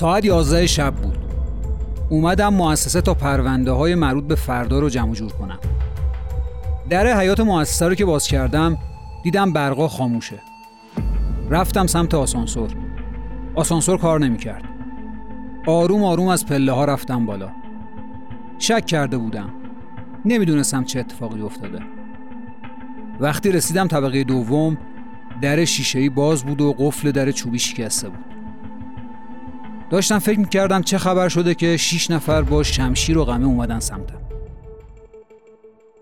ساعت 11 شب بود. اومدم مؤسسه تا پرونده های مربوط به فردا رو جمع جور کنم. در حیات مؤسسه رو که باز کردم دیدم برقا خاموشه. رفتم سمت آسانسور. آسانسور کار نمی‌کرد. آروم آروم از پله ها رفتم بالا. شک کرده بودم. نمی‌دونستم چه اتفاقی افتاده. وقتی رسیدم طبقه دوم در شیشه‌ای باز بود و قفل در چوبی شکسته بود. داشتم فکر می‌کردم چه خبر شده که شیش نفر با شمشیر و غمه اومدن سمتم.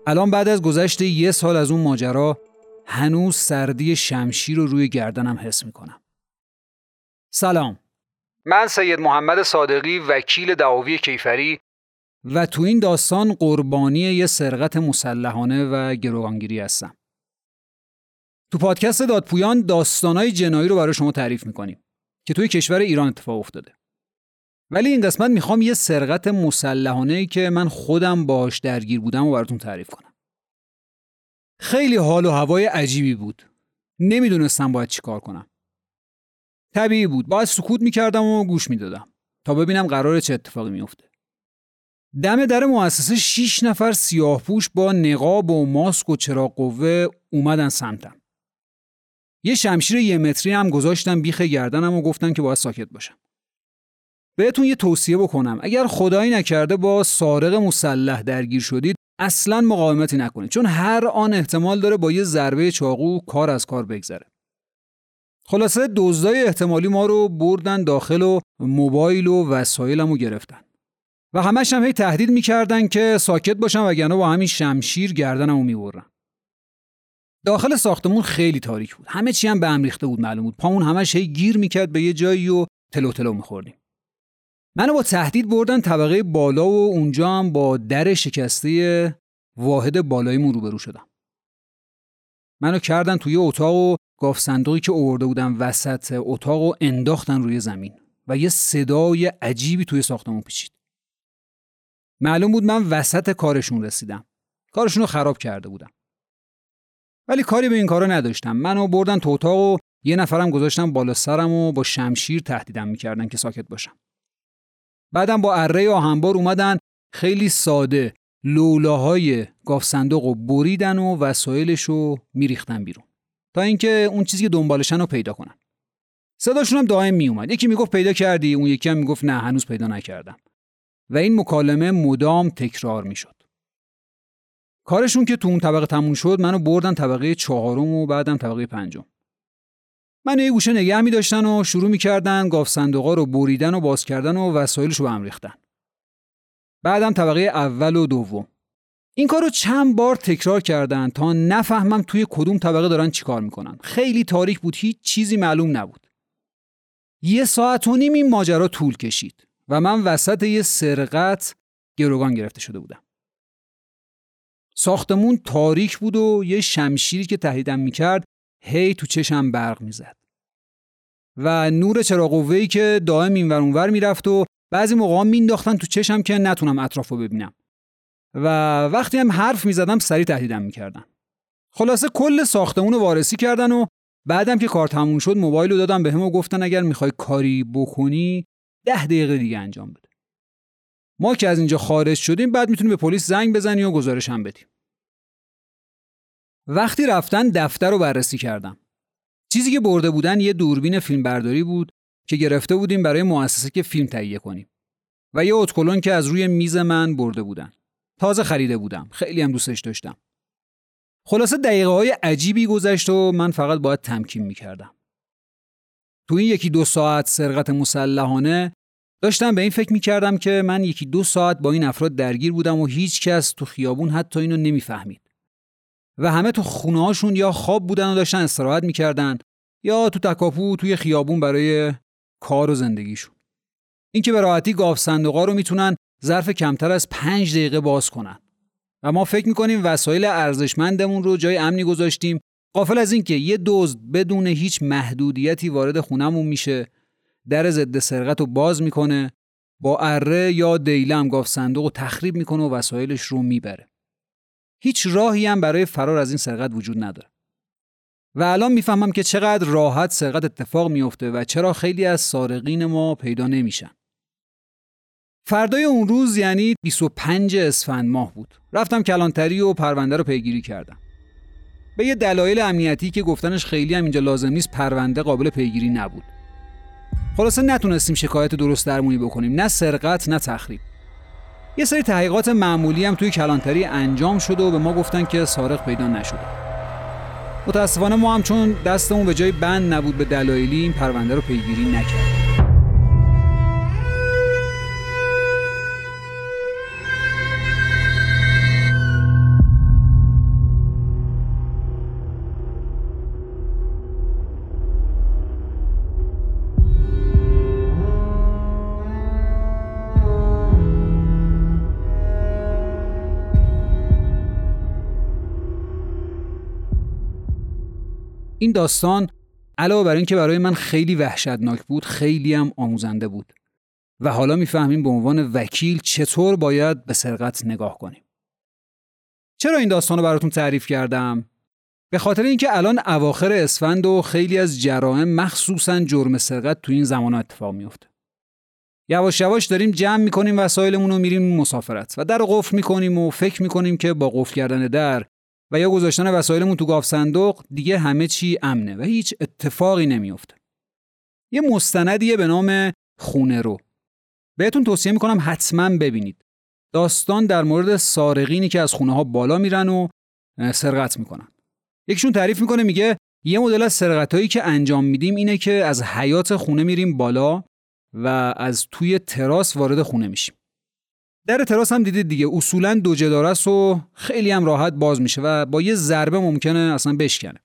الان بعد از گذشت یه سال از اون ماجرا هنوز سردی شمشیر رو روی گردنم حس می‌کنم. سلام. من سید محمد صادقی وکیل دعاوی کیفری و تو این داستان قربانی یه سرقت مسلحانه و گروگانگیری هستم. تو پادکست دادپویان داستانای جنایی رو برای شما تعریف می‌کنیم که توی کشور ایران اتفاق افتاده. ولی این قسمت می‌خوام یه سرقت مسلحانه ای که من خودم باش درگیر بودم و براتون تعریف کنم. خیلی حال و هوای عجیبی بود. نمی‌دونستم باید چیکار کنم. طبیعی بود. باید سکوت می‌کردم و گوش می‌دادم تا ببینم قرار چه اتفاقی میفته دم در مؤسسه شیش نفر سیاه پوش با نقاب و ماسک و چراغ قوه اومدن سمتم. یه شمشیر یه متری هم گذاشتم بیخ گردنم و گفتن که باید ساکت باشم. بهتون یه توصیه بکنم. اگر خدایی نکرده با سارق مسلح درگیر شدید اصلا مقاومتی نکنید. چون هر آن احتمال داره با یه ضربه چاقو کار از کار بگذره. خلاصه دزدای احتمالی ما رو بردن داخل و موبایل و وسایلمو گرفتن. و همش هم هی تهدید می‌کردن که ساکت باشم وگرنه با همین شمشیر گردنمو می‌برن. داخل ساختمون خیلی تاریک بود. همه چی هم به هم ریخته بود معلوم بود. پامون همش هی گیر می‌کرد به یه جایی و تلو تلو میخوردیم. منو با تهدید بردن طبقه بالا و اونجا هم با در شکسته واحد بالاییمون روبرو شدم. منو کردن توی اتاق و گاف صندوقی که اوورده بودم وسط اتاق و انداختن روی زمین و یه صدای عجیبی توی ساختمون پیچید. معلوم بود من وسط کارشون رسیدم. کارشون رو خراب کرده بودم. ولی کاری به این کارا نداشتم. منو بردن تو اتاق و یه نفرم گذاشتم بالا سرم و با شمشیر تهدیدم می‌کردن که ساکت باشم. بعدم با اره آهنبار اومدن. خیلی ساده. لولاهای گاف صندوق رو بریدن و وسایلش رو میریختن بیرون. تا اینکه اون چیزی که دنبالشن رو پیدا کنن. صداشون هم دائم میومد یکی می‌گفت پیدا کردی اون یکی هم می‌گفت نه هنوز پیدا نکردم. و این مکالمه مدام تکرار می‌شد. کارشون که تو اون طبقه تموم شد منو بردن طبقه چهارم و بعدم طبقه پنجم. من یه گوشه نگه می داشتن و شروع می‌کردن گاف صندوقا رو بریدن و باز کردن و وسایلش رو هم ریختن. بعدم طبقه اول و دوم. این کار رو چند بار تکرار کردن تا نفهمم توی کدوم طبقه دارن چیکار می‌کنن. خیلی تاریک بود هیچ چیزی معلوم نبود. یه ساعت و نیم این ماجرا طول کشید و من وسط یه سرقت گروگان گرفته شده بودم. ساختمون تاریک بود و یه شمشیری که تهدیدم می‌کرد هی تو چشم برق می‌زد. و نور چراغ که دائم اینور اونور می‌رفت و بعضی موقع مینداختن تو چشم که نتونم اطرافو ببینم. و وقتی هم حرف می‌زدم سری تهدیدم می‌کردن. خلاصه کل ساختمون رو وارسی کردن و بعدم که کار تموم شد موبایل رو دادم به هم و گفتن اگر می‌خوای کاری بکنی ده دقیقه دیگه انجام بده. ما که از اینجا خارج شدیم بعد می‌تونیم به پلیس زنگ بزنی و گزارش هم بدیم. وقتی رفتن دفتر رو بررسی کردم. چیزی که برده بودن یه دوربین فیلمبرداری بود که گرفته بودیم برای مؤسسه که فیلم تهیه کنیم. و یه اتکلون که از روی میز من برده بودن. تازه خریده بودم. خیلی هم دوستش داشتم. خلاصه دقیقه های عجیبی گذشت و من فقط باید تمکین می‌کردم. تو این یکی دو ساعت سرقت مسلحانه داشتم به این فکر می‌کردم که من یکی دو ساعت با این افراد درگیر بودم و هیچ کس تو خیابون حتی اینو نمی‌فهمید. و همه تو خونه یا خواب بودن و داشتن استراحت می‌کردن یا تو تکاپو توی خیابون برای کار و زندگیشون. اینکه به راحتی گاف صندوقا رو می‌تونن ظرف کمتر از پنج دقیقه باز کنن. و ما فکر می‌کنیم وسایل ارزشمندمون رو جای امنی گذاشتیم. قافل از اینکه یه دزد بدون هیچ محدودیتی وارد خونمون میشه در ضد سرقت رو باز می‌کنه با اره یا دیلم گاف صندوق رو تخریب می‌کنه و وسایلش رو می‌بره. هیچ راهی هم برای فرار از این سرقت وجود نداره و الان می‌فهمم که چقدر راحت سرقت اتفاق میفته و چرا خیلی از سارقین ما پیدا نمیشن. فردای اون روز یعنی 25 اسفند ماه بود. رفتم کلانتری و پرونده رو پیگیری کردم. به یه دلایل امنیتی که گفتنش خیلی هم اینجا لازم نیست پرونده قابل پیگیری نبود. خلاصه نتونستیم شکایت درست درمونی بکنیم نه سرقت نه تخریب. یه سری تحقیقات معمولی هم توی کلانتری انجام شده و به ما گفتن که سارق پیدا نشده. متاسفانه ما هم چون دستمون به جای بند نبود به دلایلی این پرونده رو پیگیری نکردیم. این داستان علاوه بر اینکه برای من خیلی وحشتناک بود خیلی هم آموزنده بود. و حالا می‌فهمیم به عنوان وکیل چطور باید به سرقت نگاه کنیم. چرا این داستان رو براتون تعریف کردم؟ به خاطر اینکه الان اواخر اسفند و خیلی از جرائم مخصوصا جرم سرقت تو این زمان اتفاق میفته یواش یواش داریم جمع می‌کنیم وسایلمون رو میریم مسافرت و در قفل می‌کنیم و فکر می‌کنیم که با قفل کردن در و یا گذاشتن وسایلمون تو گاف صندوق دیگه همه چی امنه و هیچ اتفاقی نمیفته. یه مستندیه به نام خونه رو. بهتون توصیه می‌کنم حتما ببینید. داستان در مورد سارقینی که از خونه ها بالا میرن و سرقت می‌کنن. یکیشون تعریف می‌کنه میگه یه مدل از سرقت هایی که انجام میدیم اینه که از حیات خونه میریم بالا و از توی تراس وارد خونه میشیم. در تراس هم دیدید دیگه. اصولا دو جدار و خیلی هم راحت باز میشه و با یه ضربه ممکنه اصلا بشکنه.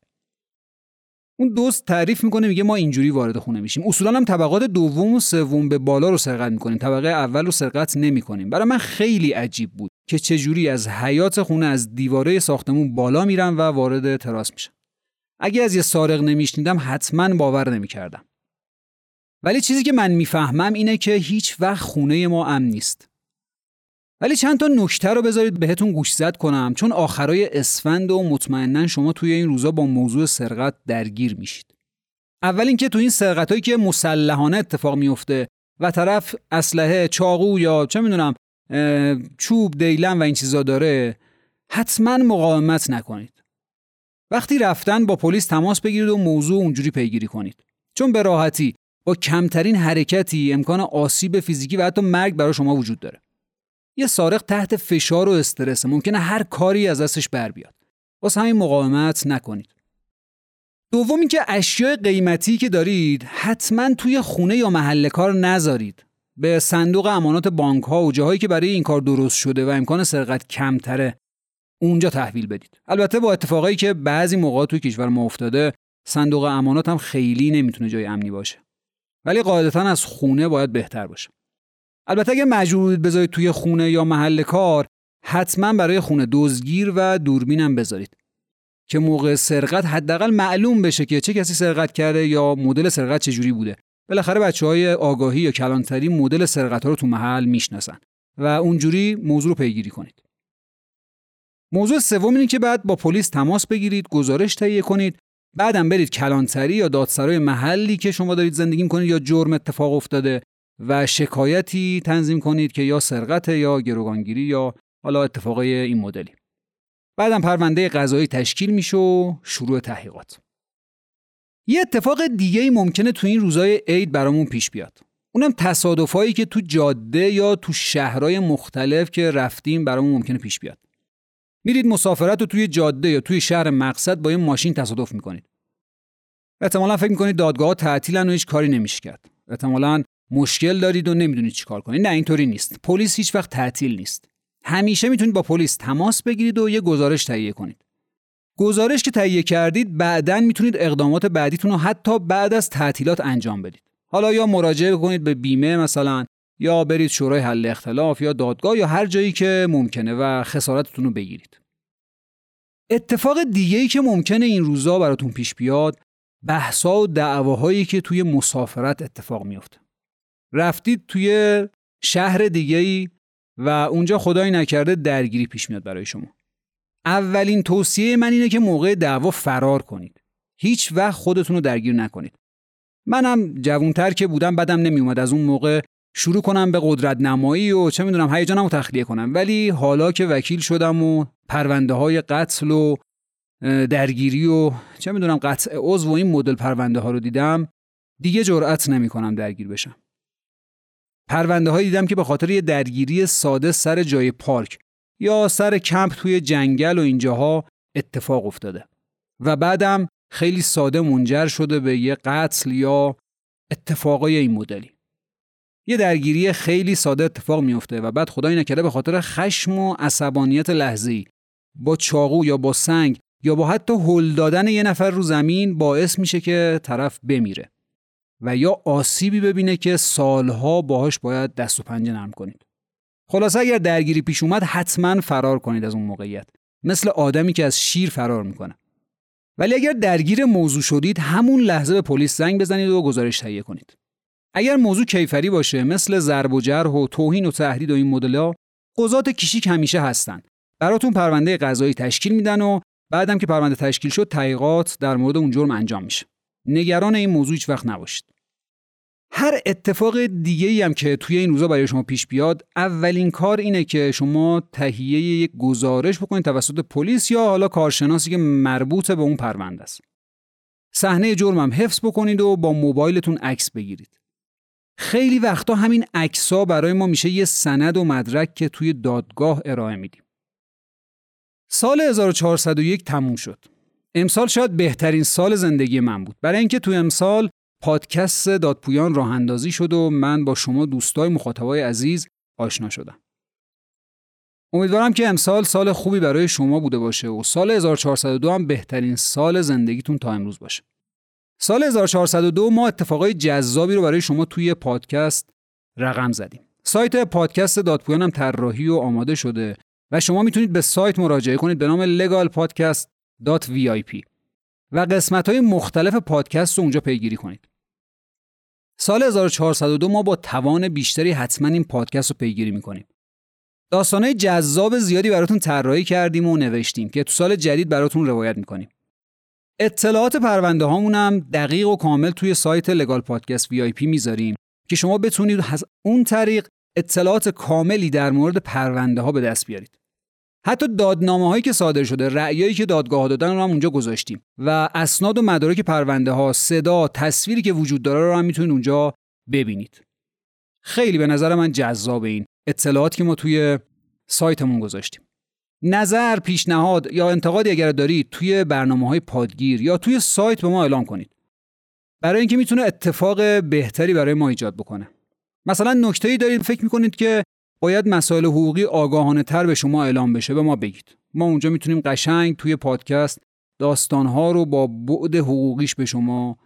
اون دوست تعریف می‌کنه میگه ما اینجوری وارد خونه میشیم. اصولا هم طبقات دوم و سوم به بالا رو سرقت می‌کنیم. طبقه اول رو سرقت نمی‌کنیم. برای من خیلی عجیب بود که چجوری از حیات خونه از دیواره ساختمون بالا میرم و وارد تراس میشم. اگه از یه سارق نمیشنیدم حتما باور نمی‌کردم. ولی چیزی که من می‌فهمم اینه که هیچ وقت خونه ما امن نیست. ولی چند تا نکته رو بذارید بهتون گوش زد کنم چون آخرای اسفند و مطمئنا شما توی این روزا با موضوع سرقت درگیر میشید. اول اینکه تو این سرقت هایی که مسلحانه اتفاق میفته و طرف اسلحه چاقو یا چه می‌دونم چوب دیلم و این چیزا داره حتما مقاومت نکنید. وقتی رفتن با پلیس تماس بگیرید و موضوع اونجوری پیگیری کنید. چون به راحتی با کمترین حرکتی امکان آسیب فیزیکی و حتی مرگ برای شما وجود داره. یه سارق تحت فشار و استرس. ممکنه هر کاری از دستش بر بیاد. واسه همین مقاومت نکنید. دوم اینکه اشیاء قیمتی که دارید حتما توی خونه یا محل کار نذارید. به صندوق امانات بانک ها و جاهایی که برای این کار درست شده و امکان سرقت کمتره اونجا تحویل بدید. البته با اتفاقایی که بعضی موقع توی کشور ما افتاده صندوق امانات هم خیلی نمی‌تونه جای امنی باشه. ولی قاعدتا از خونه باید بهتر باشه. البته اگه مجبور بذارید توی خونه یا محل کار حتما برای خونه دزدگیر و دوربینم بذارید. که موقع سرقت حداقل معلوم بشه که چه کسی سرقت کرده یا مدل سرقت چجوری بوده. بالاخره بچه های آگاهی یا کلانتری مدل سرقت ها رو تو محل می‌شناسن و اونجوری موضوع رو پیگیری کنید. موضوع سوم اینه که بعد با پلیس تماس بگیرید گزارش تهیه کنید. بعدم برید کلانتری یا دادسرای محلی که شما دارید زندگی می‌کنید یا جرم اتفاق افتاده. و شکایتی تنظیم کنید که یا سرقت یا گروگانگیری یا حالا اتفاقای این مدلی. بعدم پرونده قضایی تشکیل میشه و شروع تحقیقات. یه اتفاق دیگه ای ممکنه تو این روزای عید برامون پیش بیاد. اونم تصادفایی که تو جاده یا تو شهرهای مختلف که رفتیم برامون ممکنه پیش بیاد. میرید مسافرت رو توی جاده یا توی شهر مقصد با یه ماشین تصادف می‌کنید. احتمالا فکر می‌کنید دادگاه تعطیلن و هیچ کاری نمیشه کرد. احتمالا مشکل دارید و نمی‌دونید چیکار کنید. نه اینطوری نیست. پلیس هیچ وقت تعطیل نیست. همیشه می‌تونید با پلیس تماس بگیرید و یه گزارش تهیه کنید. گزارش که تهیه کردید بعدا می‌تونید اقدامات بعدیتون رو حتی بعد از تعطیلات انجام بدید. حالا یا مراجعه کنید به بیمه مثلا یا برید شورای حل اختلاف یا دادگاه یا هر جایی که ممکنه و خسارتتون رو بگیرید. اتفاق دیگه ای که ممکنه این روزا براتون پیش بیاد بحثا و دعواهایی که توی مسافرت اتفاق میفته رفتید توی شهر دیگه ای و اونجا خدایی نکرده درگیری پیش میاد برای شما. اولین توصیه من اینه که موقع دعوا فرار کنید. هیچ وقت خودتون رو درگیر نکنید. منم جوونتر که بودم بدم نمیومد از اون موقع شروع کنم به قدرت نمایی و چه می‌دونم هیجانم رو تخلیه کنم. ولی حالا که وکیل شدم و پرونده های قتل و درگیری و چه می‌دونم قطع عضو و این مدل پرونده ها رو دیدم دیگه جرأت نمی‌کنم درگیر بشم. پرونده هایی دیدم که به خاطر یه درگیری ساده سر جای پارک یا سر کمپ توی جنگل و اینجاها اتفاق افتاده. و بعدم خیلی ساده منجر شده به یه قتل یا اتفاقای این مدلی. یه درگیری خیلی ساده اتفاق میفته و بعد خدای نکرده به خاطر خشم و عصبانیت لحظه‌ای. با چاقو یا با سنگ یا با حتی هل دادن یه نفر رو زمین باعث میشه که طرف بمیره. و یا آسیبی ببینه که سالها باهاش باید دست و پنجه نرم کنید. خلاصه اگر درگیری پیش اومد حتما فرار کنید از اون موقعیت. مثل آدمی که از شیر فرار می‌کنه. ولی اگر درگیر موضوع شدید همون لحظه به پلیس زنگ بزنید و گزارش تهیه کنید. اگر موضوع کیفری باشه مثل ضرب و جرح و توهین و تهدید و این مدل‌ها قضات کشیک همیشه هستن. براتون پرونده قضایی تشکیل میدن و بعدم که پرونده تشکیل شد تحقیقات در مورد اون جرم انجام میشه. نگران این موضوع هیچ وقت نباشید. هر اتفاق دیگه ای هم که توی این روزا برای شما پیش بیاد اولین کار اینه که شما تهیه یک گزارش بکنید توسط پلیس یا حالا کارشناسی که مربوط به اون پرونده است. صحنه جرم هم حفظ بکنید و با موبایلتون عکس بگیرید. خیلی وقتا همین عکسا برای ما میشه یه سند و مدرک که توی دادگاه ارائه میدیم. سال 1401 تموم شد. امسال شاید بهترین سال زندگی من بود. برای اینکه توی امسال پادکست دادپویان راه اندازی شد و من با شما دوستای مخاطبای عزیز آشنا شدم. امیدوارم که امسال سال خوبی برای شما بوده باشه و سال 1402 هم بهترین سال زندگیتون تا امروز باشه. سال 1402 ما اتفاقای جذابی رو برای شما توی پادکست رقم زدیم. سایت پادکست دادپویان هم طراحی و آماده شده و شما می‌تونید به سایت مراجعه کنید به نام legalpodcast.vip و قسمت های مختلف پادکست رو اونجا پیگیری کنید. سال 1402 ما با توان بیشتری حتما این پادکست رو پیگیری می‌کنیم. داستانهای جذاب زیادی براتون طراحی کردیم و نوشتیم که تو سال جدید براتون روایت می‌کنیم. اطلاعات پرونده هامون هم دقیق و کامل توی سایت لگال پادکست وی آی پی می‌ذاریم که شما بتونید از اون طریق اطلاعات کاملی در مورد پرونده ها به دست بیارید. حتی دادنامه هایی که صادر شده رأیایی که دادگاه دادن رو هم اونجا گذاشتیم. و اسناد و مدارک پرونده ها صدا تصویری که وجود داره رو هم می‌تونید اونجا ببینید. خیلی به نظر من جذاب این اطلاعاتی که ما توی سایتمون گذاشتیم. نظر پیشنهاد یا انتقادی اگر دارید توی برنامه های پادگیر یا توی سایت به ما اعلام کنید. برای اینکه می‌تونه اتفاق بهتری برای ما ایجاد بکنه. مثلا نکته‌ای دارید فکر می‌کنید که باید مسائل حقوقی آگاهانه تر به شما اعلام بشه. به ما بگید. ما اونجا می‌تونیم قشنگ توی پادکست داستانها رو با بعد حقوقیش به شما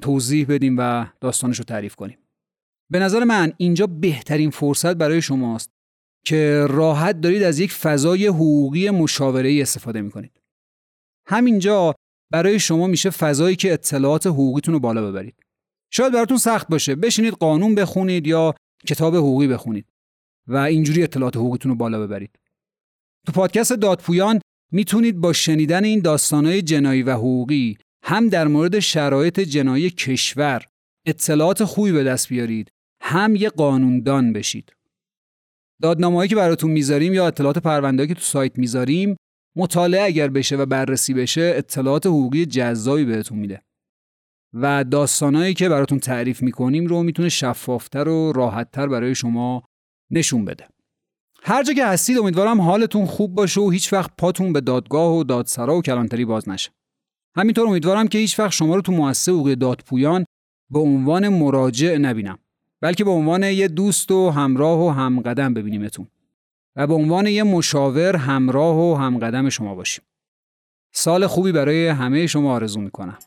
توضیح بدیم و داستانش رو تعریف کنیم. به نظر من اینجا بهترین فرصت برای شماست که راحت دارید از یک فضای حقوقی مشاوره استفاده می‌کنید. همینجا برای شما میشه فضایی که اطلاعات حقوقیتون رو بالا ببرید. شاید براتون سخت باشه. بشینید قانون بخونید یا کتاب حقوقی بخونید. و اینجوری اطلاعات حقوقیتون رو بالا ببرید. تو پادکست دادپویان می‌تونید با شنیدن این داستانهای جنایی و حقوقی هم در مورد شرایط جنایی کشور اطلاعات خوبی به دست بیارید هم یه قانوندان بشید. دادنامه‌ای که براتون می‌ذاریم یا اطلاعات پرونده‌ای که تو سایت می‌ذاریم مطالعه اگر بشه و بررسی بشه اطلاعات حقوقی جذابی بهتون میده. و داستانهایی که براتون تعریف می‌کنیم رو می‌تونه شفافتر و راحتتر برای شما نشون بده. هر جا که هستید امیدوارم حالتون خوب باشه و هیچ وقت پاتون به دادگاه و دادسرا و کلانتری باز نشه. همینطور امیدوارم که هیچ وقت شما رو تو مؤسسه حقوق دادپویان به عنوان مراجع نبینم بلکه به عنوان یه دوست و همراه و همقدم ببینیمتون و به عنوان یه مشاور همراه و همقدم شما باشیم. سال خوبی برای همه شما آرزو می‌کنم.